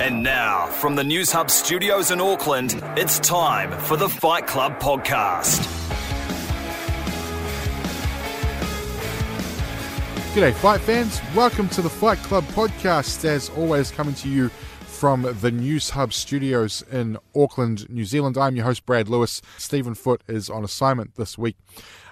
And now, from the Newshub studios in Auckland, it's time for the Fight Club podcast. G'day, fight fans. Welcome to the Fight Club podcast. As always, coming to you from the Newshub studios in Auckland, New Zealand. I'm your host, Brad Lewis. Stephen Foot is on assignment this week.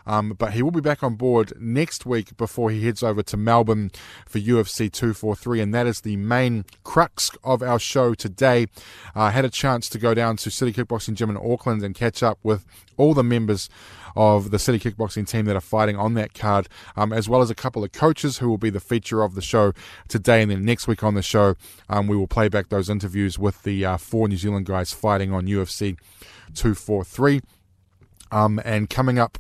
Um, but he will be back on board next week before he heads over to Melbourne for UFC 243, and that is the main crux of our show today. I uh, had a chance to go down to City Kickboxing Gym in Auckland and catch up with all the members of the City Kickboxing team that are fighting on that card, um, as well as a couple of coaches who will be the feature of the show today. And then next week on the show, um, we will play back those interviews with the uh, four New Zealand guys fighting on UFC 243. Um, and coming up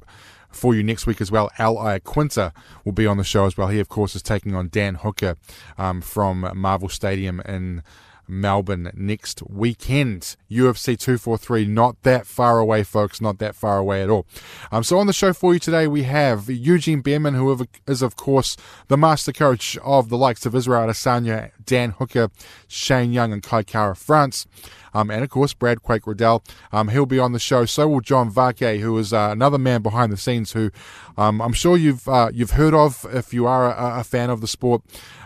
for you next week as well. Al Iaquinta will be on the show as well. He, of course, is taking on Dan Hooker um, from Marvel Stadium in Melbourne next weekend. UFC 243, not that far away, folks, not that far away at all. Um, so on the show for you today, we have Eugene Bareman, who is, of course, the master coach of the likes of Israel Adesanya, Dan Hooker, Shane Young, and Kai Kara France. Um, and of course, Brad Quake Riddell. Um, he'll be on the show. So will John Vake, who is uh, another man behind the scenes who um, I'm sure you've uh, you've heard of if you are a, a fan of the sport.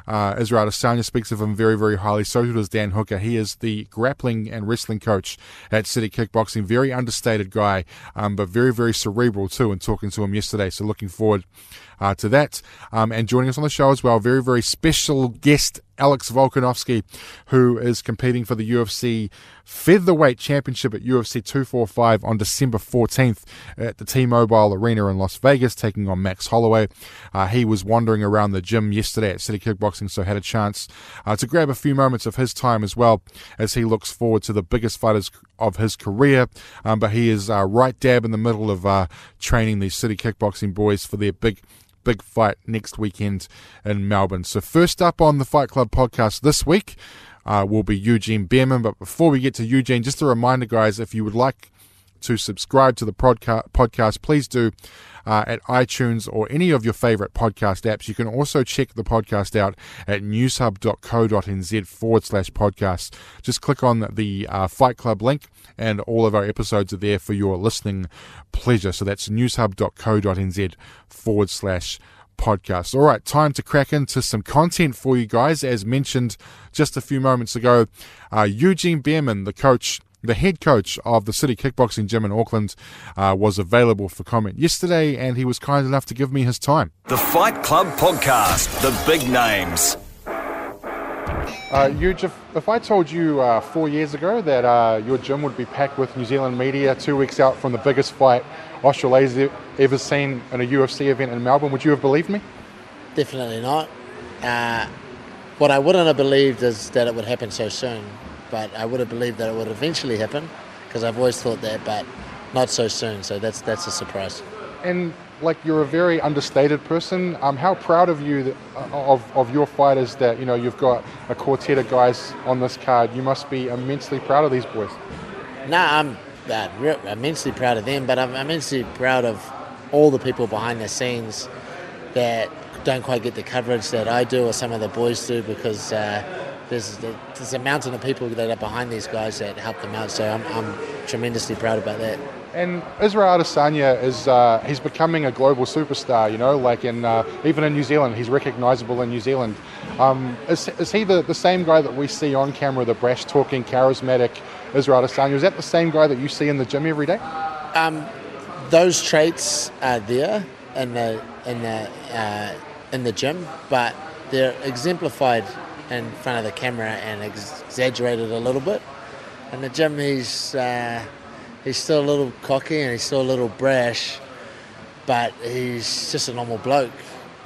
Uh, Israel Adesanya speaks of him very, very highly. So does Dan Hooker. He is the grappling and wrestling coach at City Kickboxing. Very understated guy, um, but very, very cerebral too. And talking to him yesterday, so looking forward uh, to that. Um, and joining us on the show as well, very, very special guest Alex Volkanovski, who is competing for the UFC Featherweight Championship at UFC 245 on December 14th at the T Mobile Arena in Las Vegas, taking on Max Holloway. Uh, he was wandering around the gym yesterday at City Kickboxing, so had a chance uh, to grab a few moments of his time as well as he looks forward to the biggest fighters of his career. Um, but he is uh, right dab in the middle of uh, training these City Kickboxing boys for their big big fight next weekend in Melbourne. So, first up on the Fight Club podcast this week uh, will be Eugene Bareman. But before we get to Eugene, just a reminder, guys, if you would like to subscribe to the podca- podcast, please do uh, at iTunes or any of your favorite podcast apps. You can also check the podcast out at newshub.co.nz forward slash podcast. Just click on the uh, Fight Club link, and all of our episodes are there for your listening pleasure. So that's newshub.co.nz forward slash podcast. All right, time to crack into some content for you guys. As mentioned just a few moments ago, uh, Eugene Bareman, the coach the head coach of the City Kickboxing Gym in Auckland, uh, was available for comment yesterday, and he was kind enough to give me his time. The Fight Club Podcast, the big names. Uh, Huge, if, if, I told you uh, four years ago that uh, your gym would be packed with New Zealand media two weeks out from the biggest fight Australia's ever seen in a UFC event in Melbourne, would you have believed me? Definitely not. Uh, what I wouldn't have believed is that it would happen so soon but I would have believed that it would eventually happen because I've always thought that, but not so soon. So that's that's a surprise. And like you're a very understated person. Um, how proud of you that, uh, of of your fighters that you know you've got a quartet of guys on this card. You must be immensely proud of these boys. Nah, I'm uh, re- immensely proud of them, but I'm immensely proud of all the people behind the scenes that don't quite get the coverage that I do or some of the boys do because. Uh, there's, there's a mountain of people that are behind these guys that help them out. So I'm, I'm tremendously proud about that. And Israel Adesanya is uh, he's becoming a global superstar. You know, like in uh, even in New Zealand, he's recognisable in New Zealand. Um, is, is he the, the same guy that we see on camera, the brash talking, charismatic Israel Adesanya? Is that the same guy that you see in the gym every day? Um, those traits are there in the in the uh, in the gym, but they're exemplified in front of the camera and exaggerated a little bit. In the gym, he's uh, he's still a little cocky and he's still a little brash, but he's just a normal bloke.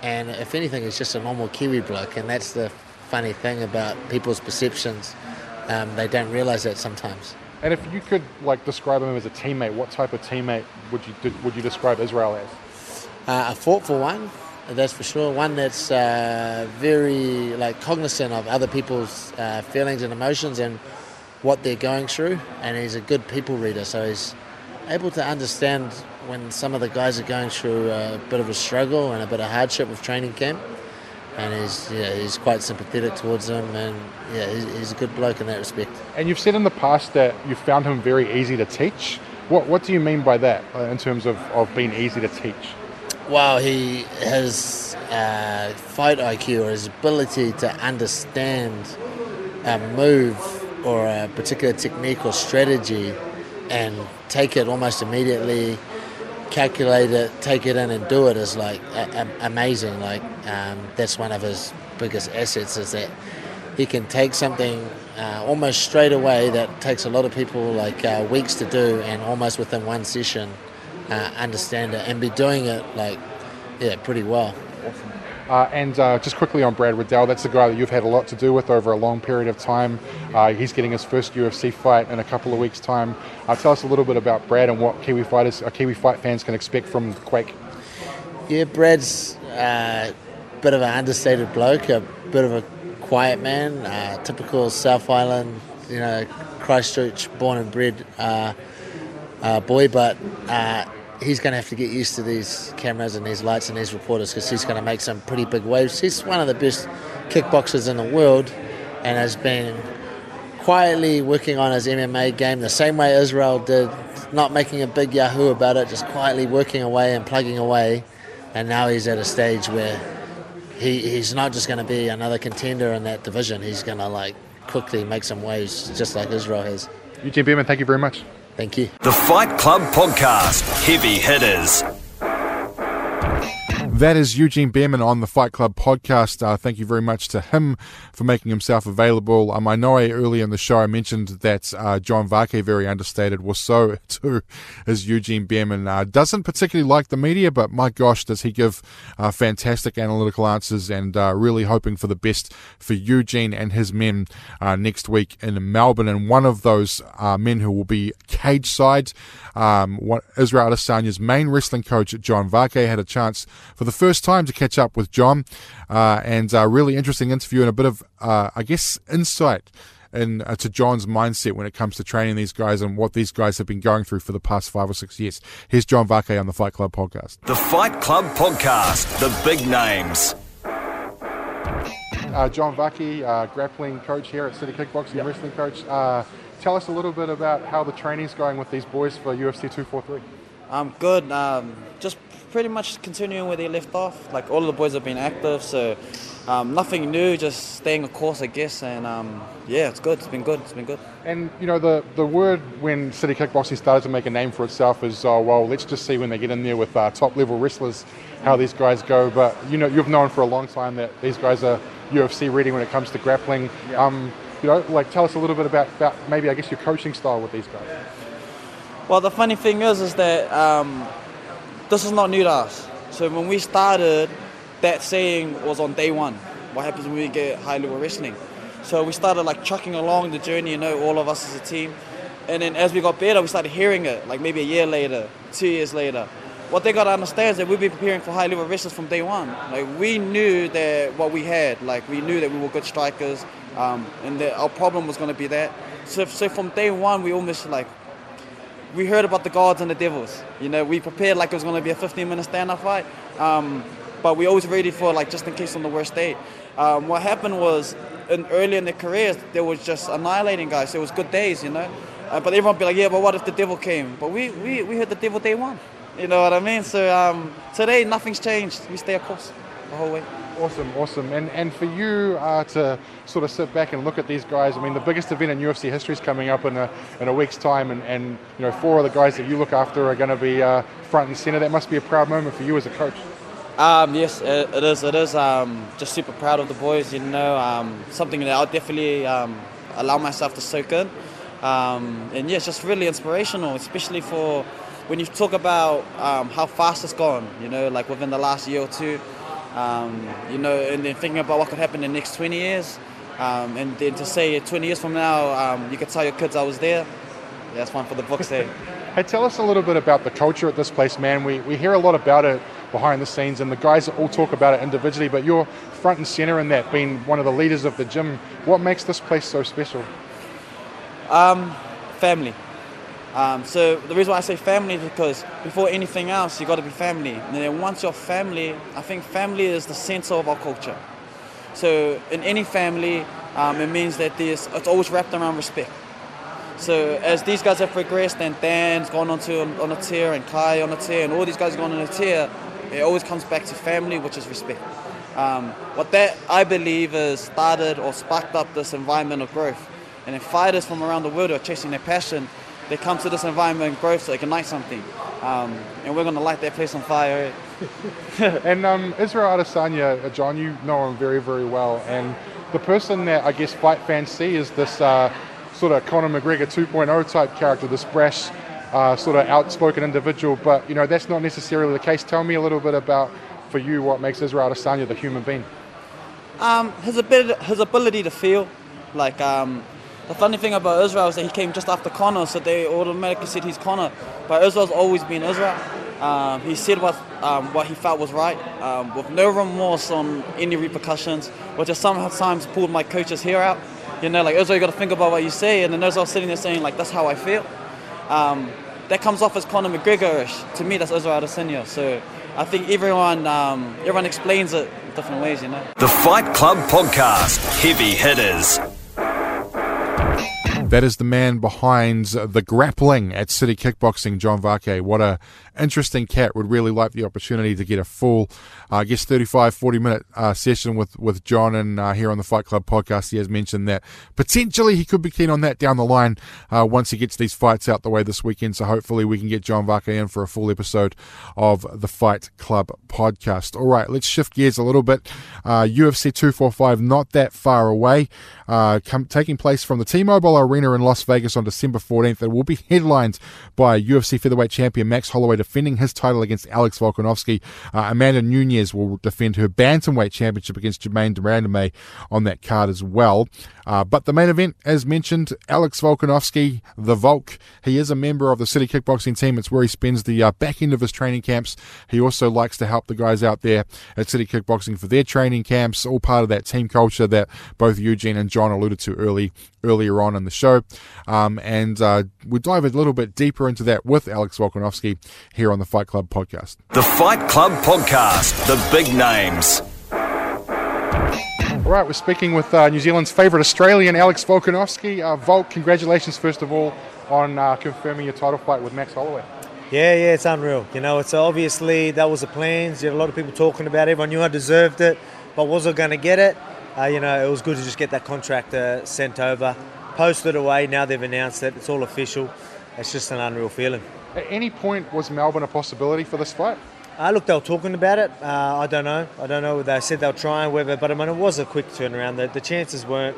And if anything, he's just a normal Kiwi bloke. And that's the funny thing about people's perceptions. Um, they don't realise that sometimes. And if you could like describe him as a teammate, what type of teammate would you would you describe Israel as? Uh, a thoughtful one, that's for sure. One that's uh, very like cognizant of other people's uh, feelings and emotions and what they're going through, and he's a good people reader. So he's able to understand when some of the guys are going through a bit of a struggle and a bit of hardship with training camp. and he's yeah, he's quite sympathetic towards them, and yeah, he's, he's, a good bloke in that respect. And you've said in the past that you found him very easy to teach. What what do you mean by that uh, in terms of, of being easy to teach? Well, he has uh, fight IQ or his ability to understand a move or a particular technique or strategy and take it almost immediately calculate it, take it in, and do it is like a- a- amazing. Like um, that's one of his biggest assets is that he can take something uh, almost straight away that takes a lot of people like uh, weeks to do, and almost within one session, uh, understand it and be doing it like yeah pretty well. Awesome. Uh, and uh, just quickly on Brad Riddell, that's the guy that you've had a lot to do with over a long period of time. Uh, he's getting his first UFC fight in a couple of weeks' time. Uh, tell us a little bit about Brad and what Kiwi fighters, uh, Kiwi fight fans can expect from Quake. Yeah, Brad's a uh, bit of an understated bloke, a bit of a quiet man, typical South Island, you know, Christchurch born and bred boy, but he's going to have to get used to these cameras and these lights and these reporters because he's going to make some pretty big waves. He's one of the best kickboxers in the world and has been quietly working on his MMA game the same way Israel did, not making a big yahoo about it, just quietly working away and plugging away. And now he's at a stage where he, he's not just going to be another contender in that division. He's going to like quickly make some waves, just like Israel has. Eugene thank you very much. Thank you. The Fight Club Podcast Heavy Hitters. That is Eugene Bareman on the Fight Club podcast. Uh, thank you very much to him for making himself available. Um, I know earlier in the show I mentioned that uh, John Vake, very understated, was so too as Eugene Bareman. Uh, doesn't particularly like the media, but my gosh, does he give uh, fantastic analytical answers and uh, really hoping for the best for Eugene and his men uh, next week in Melbourne. And one of those men who will be cage side, um, Israel Adesanya's main wrestling coach, John Vake, had a chance for the the first time to catch up with John, uh, and a really interesting interview and a bit of, uh, I guess, insight in, uh, to John's mindset when it comes to training these guys and what these guys have been going through for the past five or six years. Here's John Vake on the Fight Club podcast. The Fight Club podcast, the big names. Uh, John Vake, uh, grappling coach here at City Kickboxing, yep. wrestling coach. Uh, tell us a little bit about how the training's going with these boys for UFC 243. I'm good. Um, just pretty much continuing where they left off. Like all of the boys have been active, so um, nothing new, just staying a course, I guess. And um, yeah, it's good. It's been good. It's been good. And you know, the the word when City Kickboxing started to make a name for itself is, oh well, let's just see when they get in there with uh, top level wrestlers how these guys go. But you know, you've known for a long time that these guys are UFC ready when it comes to grappling. Yeah. Um, you know, like tell us a little bit about, about maybe I guess your coaching style with these guys. Well, the funny thing is, is that um, this is not new to us. So when we started, that saying was on day one. What happens when we get high level wrestling? So we started like chucking along the journey, you know, all of us as a team. And then as we got better, we started hearing it, like maybe a year later, two years later. What they got to understand is that we've been preparing for high level wrestlers from day one. Like we knew that what we had, like we knew that we were good strikers, um, and that our problem was going to be that. So, so from day one, we almost like we heard about the gods and the devils. You know, we prepared like it was going to be a 15 minute stand up fight, um, but we always ready for like just in case on the worst day. Um, what happened was, in, early in their careers, they was just annihilating guys. It was good days, you know. Uh, but everyone be like, yeah, but what if the devil came? But we, we, we heard the devil day one. You know what I mean? So um, today, nothing's changed. We stay a course the whole way. Awesome, awesome. And and for you uh, to sort of sit back and look at these guys, I mean, the biggest event in UFC history is coming up in a, in a week's time, and, and you know, four of the guys that you look after are going to be uh, front and center. That must be a proud moment for you as a coach. Um, yes, it, it is. It is. Um, just super proud of the boys. You know, um, something that I'll definitely um, allow myself to soak in. Um, and yeah, it's just really inspirational, especially for when you talk about um, how fast it's gone. You know, like within the last year or two. Um, you know, and then thinking about what could happen in the next 20 years, um, and then to say 20 years from now, um, you could tell your kids I was there. That's one for the books there. hey, tell us a little bit about the culture at this place, man. We, we hear a lot about it behind the scenes, and the guys all talk about it individually, but you're front and center in that, being one of the leaders of the gym. What makes this place so special? Um, family. Um, so the reason why I say family is because before anything else, you've got to be family. And then once you're family, I think family is the center of our culture. So in any family, um, it means that there's, it's always wrapped around respect. So as these guys have progressed, and Dan's gone on to on a tier, and Kai on a tier, and all these guys gone on a tier, it always comes back to family, which is respect. Um, what that I believe has started or sparked up this environment of growth. And if fighters from around the world are chasing their passion, they come to this environment of growth can light something. Um, and we're going to light that place on fire. and um, Israel Adesanya, uh, John, you know him very, very well. And the person that I guess fight fans see is this uh, sort of Conor McGregor 2.0 type character, this brash, uh, sort of outspoken individual. But you know that's not necessarily the case. Tell me a little bit about, for you, what makes Israel Adesanya the human being. Um, his ability, his ability to feel, like um, the funny thing about Israel is that he came just after Conor, so they automatically said he's Conor. But Israel's always been Israel. Um, he said what um, what he felt was right, um, with no remorse on any repercussions, which has sometimes pulled my coach's hair out. You know, like Israel, you got to think about what you say, and then Israel sitting there saying like, "That's how I feel." Um, that comes off as Conor McGregor-ish. To me, that's Israel Adesanya. So I think everyone um, everyone explains it different ways. You know. The Fight Club podcast, heavy hitters. That is the man behind the grappling at City Kickboxing, John Vake. What a interesting cat. Would really like the opportunity to get a full, uh, I guess, 35, 40 minute uh, session with, with John and uh, here on the Fight Club podcast. He has mentioned that potentially he could be keen on that down the line uh, once he gets these fights out the way this weekend. So hopefully we can get John Vake in for a full episode of the Fight Club podcast. All right, let's shift gears a little bit. UFC uh, 245 not that far away, uh, come, taking place from the T-Mobile Arena Arena in Las Vegas on December 14th. It will be headlined by UFC featherweight champion Max Holloway defending his title against Alex Volkanovski. Uh, Amanda Nunes will defend her bantamweight championship against Germaine de Randamie on that card as well. Uh, but the main event, as mentioned, Alex Volkanovski, the Volk. He is a member of the City Kickboxing team. It's where he spends the uh, back end of his training camps. He also likes to help the guys out there at City Kickboxing for their training camps, all part of that team culture that both Eugene and John alluded to early earlier on in the show. Um, and uh, we'll dive a little bit deeper into that with Alex Volkanovski here on the Fight Club podcast. The Fight Club podcast, the big names. All right, we're speaking with uh, New Zealand's favourite Australian, Alex Volkanovski. Uh, Volk, congratulations, first of all, on uh, confirming your title fight with Max Holloway. Yeah, yeah, it's unreal. You know, it's obviously that was the plans. You had a lot of people talking about it. Everyone knew I deserved it, but was I going to get it? Uh, you know, it was good to just get that contract uh, sent over, posted away. Now they've announced it. It's all official. It's just an unreal feeling. At any point, was Melbourne a possibility for this fight? Uh, look, they were talking about it. Uh, I don't know. I don't know. They said they'll try and whether, but I mean, it was a quick turnaround. The, the chances weren't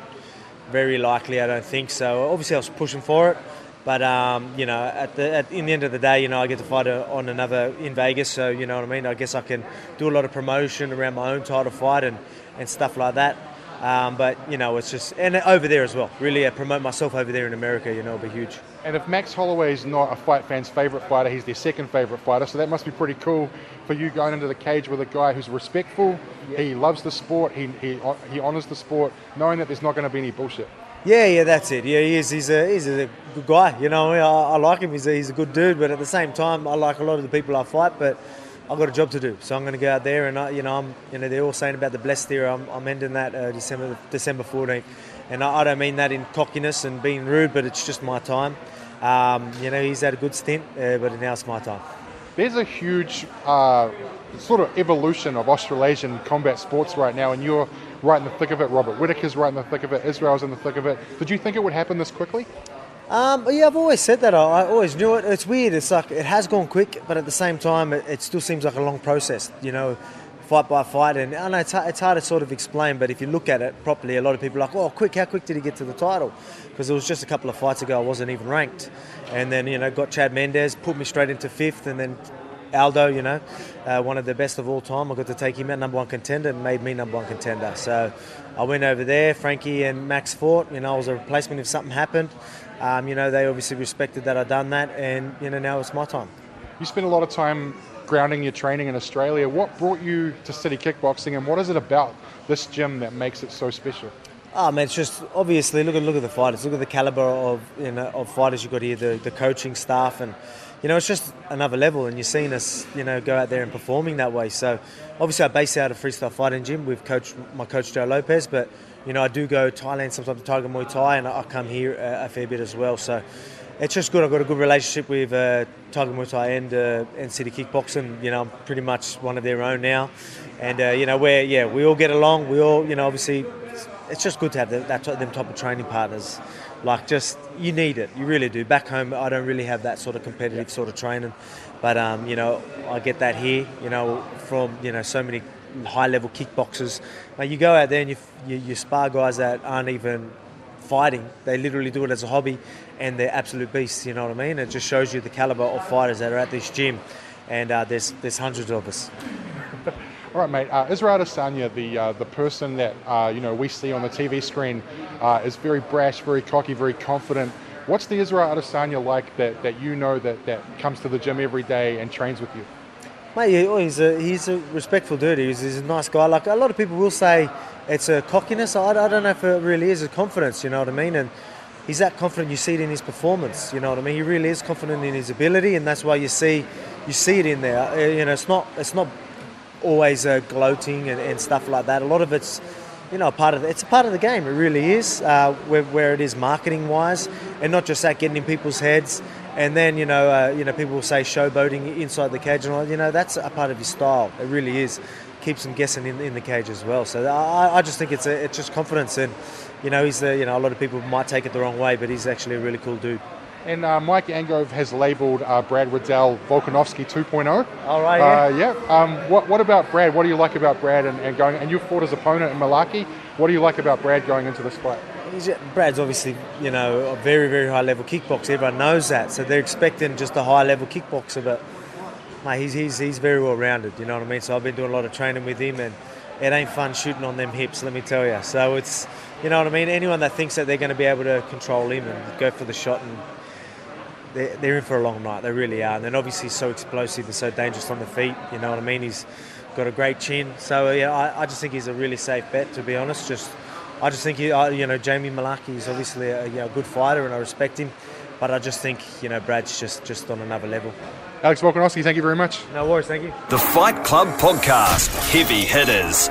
very likely. I don't think so. Obviously, I was pushing for it, but um, you know, at the at, in the end of the day, you know, I get to fight a, on another in Vegas. So you know what I mean. I guess I can do a lot of promotion around my own title fight and, and stuff like that. Um, but you know, it's just and over there as well. Really, I promote myself over there in America. You know, it'll be huge. And if Max Holloway is not a fight fan's favourite fighter, he's their second favourite fighter. So that must be pretty cool for you going into the cage with a guy who's respectful. Yeah. He loves the sport. He he he honours the sport, knowing that there's not going to be any bullshit. Yeah, yeah, that's it. Yeah, he is. He's a he's a good guy. You know, I, I like him. He's a, he's a good dude. But at the same time, I like a lot of the people I fight. But I've got a job to do, so I'm going to go out there and I, you know, I'm, you know, they're all saying about the Blessed era. I'm, I'm ending that uh, December December 14th, and I, I, don't mean that in cockiness and being rude, but it's just my time. Um, you know, he's had a good stint, uh, but now it's my time. There's a huge uh, sort of evolution of Australasian combat sports right now, and you're right in the thick of it. Robert Whitaker's right in the thick of it. Israel's in the thick of it. Did you think it would happen this quickly? Um, yeah, I've always said that. I, always knew it. It's weird. It's like it has gone quick, but at the same time, it, it still seems like a long process. You know, fight by fight, and I know it's, it's hard to sort of explain. But if you look at it properly, a lot of people are like, "Oh, quick! How quick did he get to the title?" Because it was just a couple of fights ago. I wasn't even ranked, and then you know got Chad Mendes, put me straight into fifth, and then Aldo, you know, uh, one of the best of all time. I got to take him out number one contender and made me number one contender. So I went over there. Frankie and Max fought. You know, I was a replacement if something happened. Um, you know, they obviously respected that I'd done that, and you know, now it's my time. You spent a lot of time grounding your training in Australia. What brought you to City Kickboxing, and what is it about this gym that makes it so special? Oh man, it's just obviously look at look at the fighters, look at the caliber of you know of fighters you've got here, the, the coaching staff, and you know it's just another level. And you're seeing us, you know, go out there and performing that way. So obviously I base out of freestyle fighting gym with coach my coach Joe Lopez, but you know I do go Thailand sometimes to Tiger Muay Thai, and I come here a, a fair bit as well. So it's just good. I've got a good relationship with uh, Tiger Muay Thai and uh, and City Kickboxing. You know, I'm pretty much one of their own now, and uh, you know where yeah we all get along. We all you know obviously it's just good to have that, that them type of training partners. Like, just you need it, you really do. Back home, I don't really have that sort of competitive sort of training, but um, you know, I get that here. You know, from you know so many high level kickboxers. You go out there and you, you, you spar guys that aren't even fighting. They literally do it as a hobby, and they're absolute beasts. You know what I mean? It just shows you the caliber of fighters that are at this gym, and uh, there's there's hundreds of us. All right, mate. Uh, Israel Adesanya, the uh, the person that uh, you know we see on the TV screen, uh, is very brash, very cocky, very confident. What's the Israel Adesanya like that, that you know that, that comes to the gym every day and trains with you? Mate, he's a he's a respectful dude. He's, he's a nice guy. Like a lot of people will say, it's a cockiness. I, I don't know if it really is a confidence. You know what I mean? And he's that confident. You see it in his performance. You know what I mean? He really is confident in his ability, and that's why you see you see it in there. Uh, you know, it's not it's not always uh, gloating and, and, stuff like that. A lot of it's, you know, part of the, it's a part of the game. It really is, uh, where, where, it is marketing wise, and not just that getting in people's heads. And then you know, uh, you know, people will say showboating inside the cage, and all. You know, that's a part of his style. It really is. Keeps them guessing in, in the cage as well. So I, I just think it's a, it's just confidence, and you know, he's the, you know, a lot of people might take it the wrong way, but he's actually a really cool dude. And uh, Mike Angove has labelled uh, Brad Riddell Volkanovski 2.0. All right. Yeah. Uh, yeah. Um, what, what about Brad? What do you like about Brad and, and going? And you fought his opponent in Mullarkey. What do you like about Brad going into this fight? He's, Brad's obviously, you know, a very, very high level kickboxer. Everyone knows that, so they're expecting just a high level kickboxer. But mate, he's, he's he's very well rounded. You know what I mean? So I've been doing a lot of training with him, and it ain't fun shooting on them hips. Let me tell you. So it's, you know what I mean. Anyone that thinks that they're going to be able to control him and go for the shot and they're, they're in for a long night. They really are. And then obviously so explosive and so dangerous on the feet. You know what I mean? He's got a great chin. So yeah, I, I just think he's a really safe bet. To be honest, just I just think he, you know Jamie Mullarkey is obviously a, you know, good fighter and I respect him. But I just think you know Brad's just just on another level. Alex Volkanovski, thank you very much. No worries, thank you. The Fight Club Podcast, Heavy Hitters.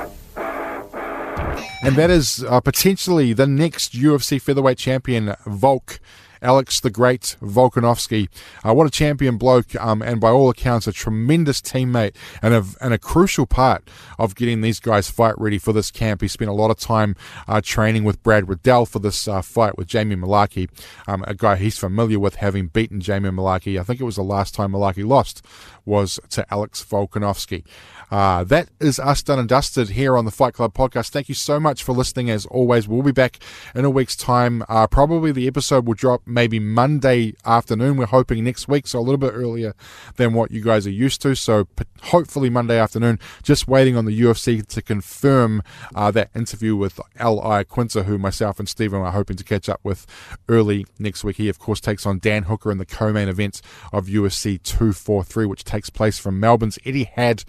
And that is uh, potentially the next UFC featherweight champion, Volk. Alex the Great Volkanovski. Uh, what a champion bloke, um, and by all accounts, a tremendous teammate and a, and a crucial part of getting these guys fight ready for this camp. He spent a lot of time uh, training with Brad Riddell for this uh, fight with Jamie Mullarkey, um, a guy he's familiar with having beaten Jamie Mullarkey. I think it was the last time Mullarkey lost was to Alex Volkanovski. Uh, that is us done and dusted here on the Fight Club podcast. Thank you so much for listening. As always, we'll be back in a week's time. Uh, probably the episode will drop maybe Monday afternoon. We're hoping next week, so a little bit earlier than what you guys are used to. So hopefully Monday afternoon. Just waiting on the UFC to confirm uh, that interview with Al Iaquinta, who myself and Stephen are hoping to catch up with early next week. He, of course, takes on Dan Hooker in the co-main event of UFC 243, which takes place from Melbourne's Etihad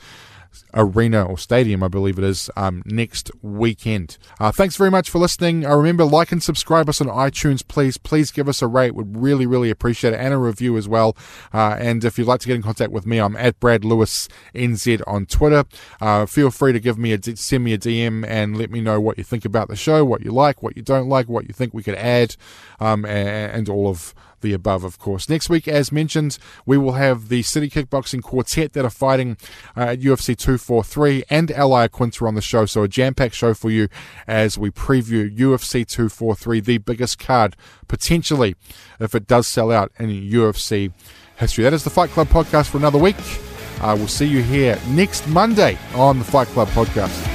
arena or stadium, I believe it is, um, next weekend. Uh, thanks very much for listening. Uh, remember, like and subscribe us on iTunes, please. Please give us a rate. Would really, really appreciate it, and a review as well. Uh, and if you'd like to get in contact with me, I'm at Brad Lewis NZ on Twitter. Uh, feel free to give me a send me a DM and let me know what you think about the show, what you like, what you don't like, what you think we could add, um, and, and all of the above, of course. Next week, as mentioned, we will have the City Kickboxing Quartet that are fighting uh, at UFC 243 and Al Iaquinta on the show. So a jam-packed show for you as we preview UFC 243, the biggest card potentially if it does sell out in UFC history. That is the Fight Club podcast for another week. Uh, we'll see you here next Monday on the Fight Club podcast.